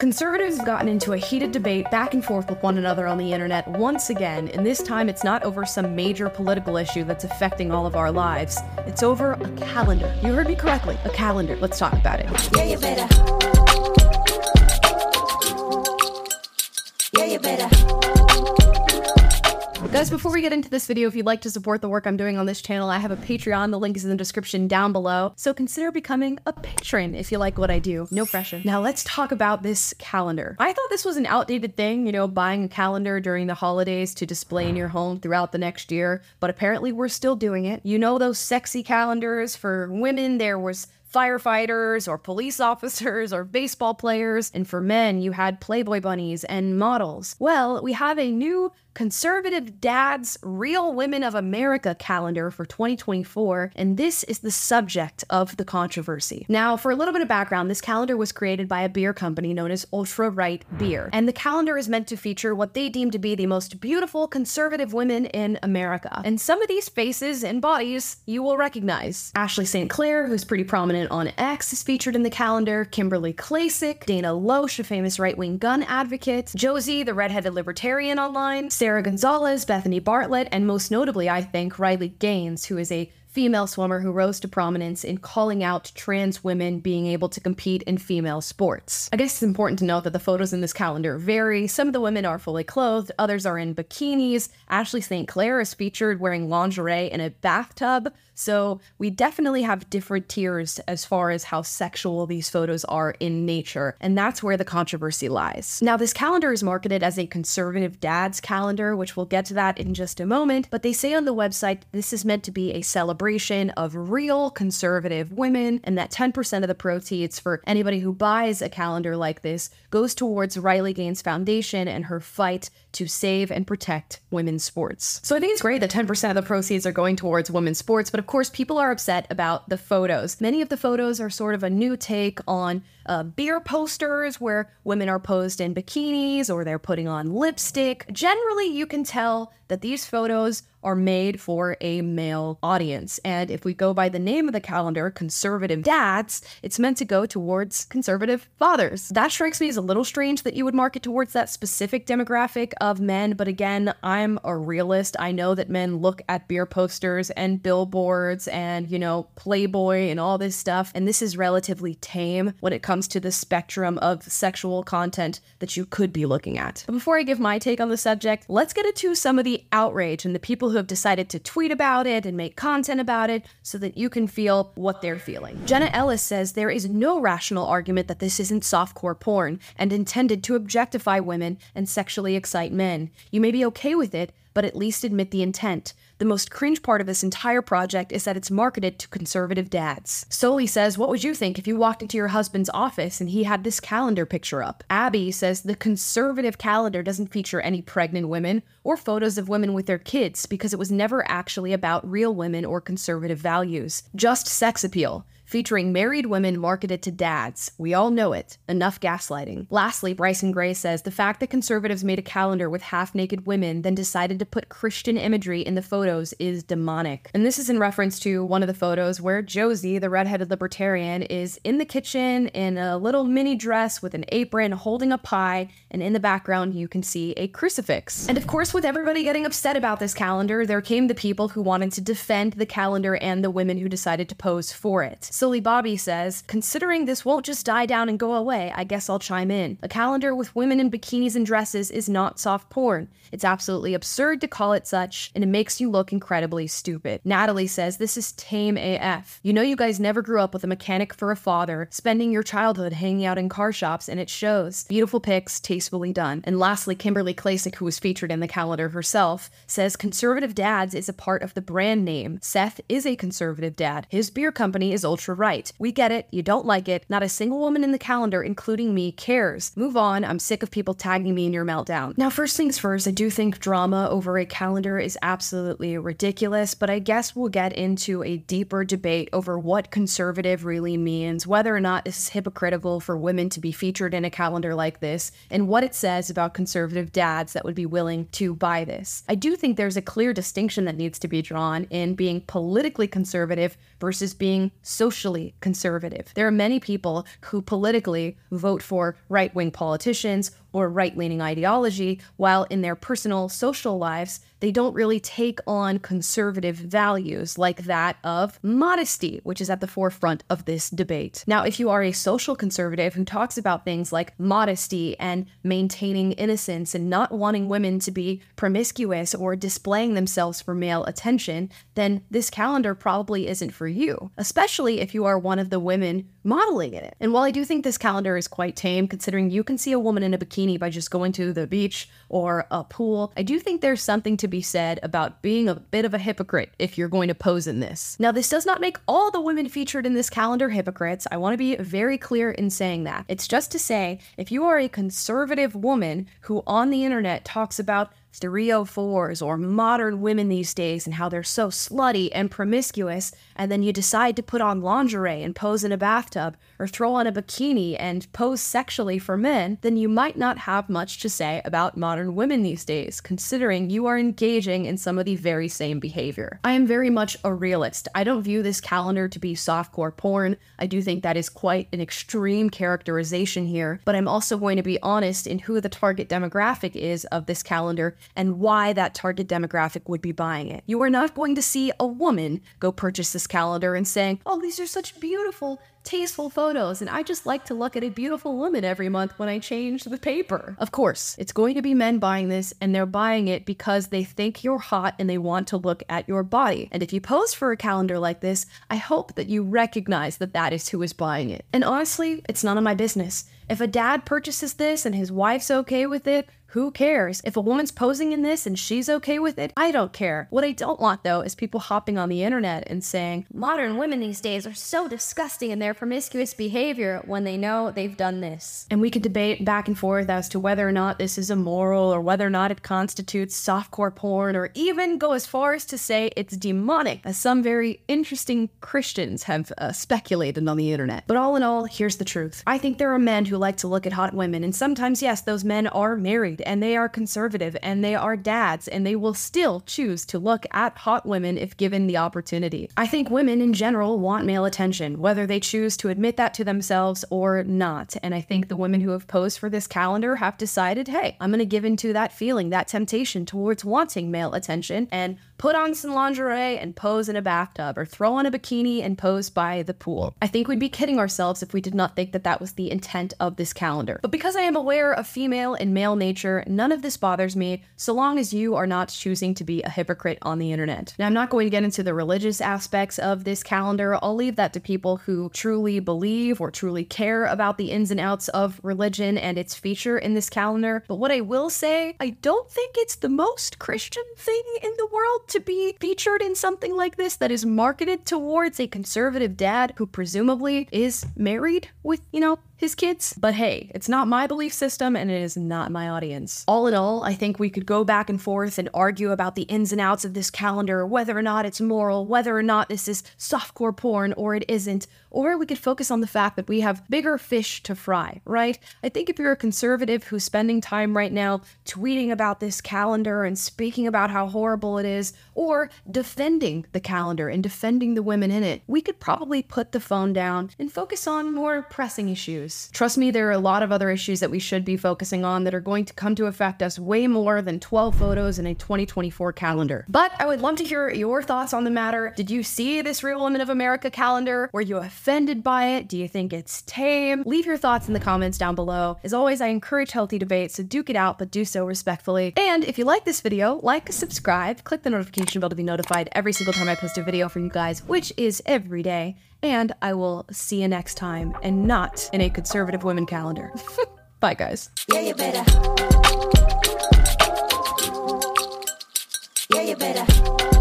Conservatives have gotten into a heated debate back and forth with one another on the internet once again, and this time it's not over some major political issue that's affecting all of our lives. It's over a calendar. You heard me correctly, a calendar. Let's talk about it. Yeah, you better. Yeah, you better. Guys, before we get into this video, if you'd like to support the work I'm doing on this channel, I have a Patreon. The link is in the description down below. So consider becoming a patron if you like what I do. No pressure. Now let's talk about this calendar. I thought this was an outdated thing, you know, buying a calendar during the holidays to display in your home throughout the next year, but apparently we're still doing it. You know those sexy calendars for women, there was firefighters or police officers or baseball players, and for men, you had Playboy bunnies and models. Well, we have a new Conservative Dad's Real Women of America calendar for 2024, and this is the subject of the controversy. Now, for a little bit of background, this calendar was created by a beer company known as Ultra Right Beer, and the calendar is meant to feature what they deem to be the most beautiful conservative women in America. And some of these faces and bodies you will recognize. Ashley St. Clair, who's pretty prominent on X, is featured in the calendar, Kimberly Klacik, Dana Loesch, a famous right wing gun advocate, Josie, the redheaded libertarian online, Sarah Gonzalez, Bethany Bartlett, and most notably, I think, Riley Gaines, who is a female swimmer who rose to prominence in calling out trans women being able to compete in female sports. I guess it's important to note that the photos in this calendar vary. Some of the women are fully clothed, others are in bikinis. Ashley St. Clair is featured wearing lingerie in a bathtub. So we definitely have different tiers as far as how sexual these photos are in nature, and that's where the controversy lies. Now, this calendar is marketed as a conservative dad's calendar, which we'll get to that in just a moment, but they say on the website this is meant to be a celebration of real conservative women, and that 10% of the proceeds for anybody who buys a calendar like this goes towards Riley Gaines Foundation and her fight to save and protect women's sports. So I think it's great that 10% of the proceeds are going towards women's sports, but of course, people are upset about the photos. Many of the photos are sort of a new take on uh, beer posters where women are posed in bikinis or they're putting on lipstick. Generally, you can tell that these photos are made for a male audience. And if we go by the name of the calendar, Conservative Dads, it's meant to go towards conservative fathers. That strikes me as a little strange that you would market towards that specific demographic of men. But again, I'm a realist. I know that men look at beer posters and billboards and, you know, Playboy and all this stuff. And this is relatively tame when it comes to the spectrum of sexual content that you could be looking at. But before I give my take on the subject, let's get into some of the outrage and the people who have decided to tweet about it and make content about it so that you can feel what they're feeling. Jenna Ellis says there is no rational argument that this isn't softcore porn and intended to objectify women and sexually excite men. You may be okay with it, but at least admit the intent. The most cringe part of this entire project is that it's marketed to conservative dads. Soli says, What would you think if you walked into your husband's office and he had this calendar picture up? Abby says, The conservative calendar doesn't feature any pregnant women or photos of women with their kids because it was never actually about real women or conservative values, just sex appeal featuring married women marketed to dads. We all know it. Enough gaslighting. Lastly, Bryson Gray says the fact that conservatives made a calendar with half naked women, then decided to put Christian imagery in the photos is demonic. And this is in reference to one of the photos where Josie, the redheaded libertarian, is in the kitchen in a little mini dress with an apron holding a pie, and in the background you can see a crucifix. And of course, with everybody getting upset about this calendar, there came the people who wanted to defend the calendar and the women who decided to pose for it. Silly Bobby says, considering this won't just die down and go away, I guess I'll chime in. A calendar with women in bikinis and dresses is not soft porn. It's absolutely absurd to call it such, and it makes you look incredibly stupid. Natalie says, This is tame AF. You know, you guys never grew up with a mechanic for a father, spending your childhood hanging out in car shops, and it shows. Beautiful pics, tastefully done. And lastly, Kimberly Klacik, who was featured in the calendar herself, says, Conservative dads is a part of the brand name. Seth is a conservative dad. His beer company is ultra right. We get it. You don't like it. Not a single woman in the calendar, including me, cares. Move on. I'm sick of people tagging me in your meltdown. Now, first things first, I do think drama over a calendar is absolutely ridiculous, but I guess we'll get into a deeper debate over what conservative really means, whether or not this is hypocritical for women to be featured in a calendar like this, and what it says about conservative dads that would be willing to buy this. I do think there's a clear distinction that needs to be drawn in being politically conservative versus being socially conservative. There are many people who politically vote for right wing politicians or right leaning ideology, while in their personal social lives, they don't really take on conservative values like that of modesty, which is at the forefront of this debate. Now, if you are a social conservative who talks about things like modesty and maintaining innocence and not wanting women to be promiscuous or displaying themselves for male attention, then this calendar probably isn't for you, especially if you are one of the women modeling in it. And while I do think this calendar is quite tame, considering you can see a woman in a bikini by just going to the beach or a pool, I do think there's something to be said about being a bit of a hypocrite if you're going to pose in this. Now, this does not make all the women featured in this calendar hypocrites. I want to be very clear in saying that. It's just to say, if you are a conservative woman who on the internet talks about 304s or modern women these days and how they're so slutty and promiscuous, and then you decide to put on lingerie and pose in a bathtub or throw on a bikini and pose sexually for men, then you might not have much to say about modern women these days, considering you are engaging in some of the very same behavior. I am very much a realist. I don't view this calendar to be softcore porn. I do think that is quite an extreme characterization here, but I'm also going to be honest in who the target demographic is of this calendar and why that target demographic would be buying it. You are not going to see a woman go purchase this calendar and saying, Oh, these are such beautiful, tasteful photos, and I just like to look at a beautiful woman every month when I change the paper. Of course, it's going to be men buying this, and they're buying it because they think you're hot and they want to look at your body. And if you pose for a calendar like this, I hope that you recognize that that is who is buying it. And honestly, it's none of my business. If a dad purchases this and his wife's okay with it, who cares? If a woman's posing in this and she's okay with it, I don't care. What I don't want though is people hopping on the internet and saying, modern women these days are so disgusting in their promiscuous behavior when they know they've done this. And we could debate back and forth as to whether or not this is immoral or whether or not it constitutes softcore porn or even go as far as to say it's demonic, as some very interesting Christians have uh, speculated on the internet. But all in all, here's the truth. I think there are men who like to look at hot women, and sometimes, yes, those men are married and they are conservative and they are dads and they will still choose to look at hot women if given the opportunity. I think women in general want male attention, whether they choose to admit that to themselves or not. And I think the women who have posed for this calendar have decided, hey, I'm going to give into that feeling, that temptation towards wanting male attention and put on some lingerie and pose in a bathtub or throw on a bikini and pose by the pool. I think we'd be kidding ourselves if we did not think that that was the intent of this calendar. But because I am aware of female and male nature, none of this bothers me so long as you are not choosing to be a hypocrite on the internet. Now, I'm not going to get into the religious aspects of this calendar. I'll leave that to people who truly believe or truly care about the ins and outs of religion and its feature in this calendar. But what I will say, I don't think it's the most Christian thing in the world to be featured in something like this that is marketed towards a conservative dad who presumably is married with, you know, his kids. But hey, it's not my belief system and it is not my audience. All in all, I think we could go back and forth and argue about the ins and outs of this calendar, whether or not it's moral, whether or not this is softcore porn or it isn't, or we could focus on the fact that we have bigger fish to fry, right? I think if you're a conservative who's spending time right now tweeting about this calendar and speaking about how horrible it is, or defending the calendar and defending the women in it, we could probably put the phone down and focus on more pressing issues. Trust me, there are a lot of other issues that we should be focusing on that are going to come to affect us way more than 12 photos in a 2024 calendar. But I would love to hear your thoughts on the matter. Did you see this Real Women of America calendar? Were you a offended by it? Do you think it's tame? Leave your thoughts in the comments down below. As always, I encourage healthy debate, so duke it out, but do so respectfully. And if you like this video, like, subscribe, click the notification bell to be notified every single time I post a video for you guys, which is every day. And I will see you next time, and not in a conservative women calendar. Bye, guys. Yeah, you better. Yeah, you better.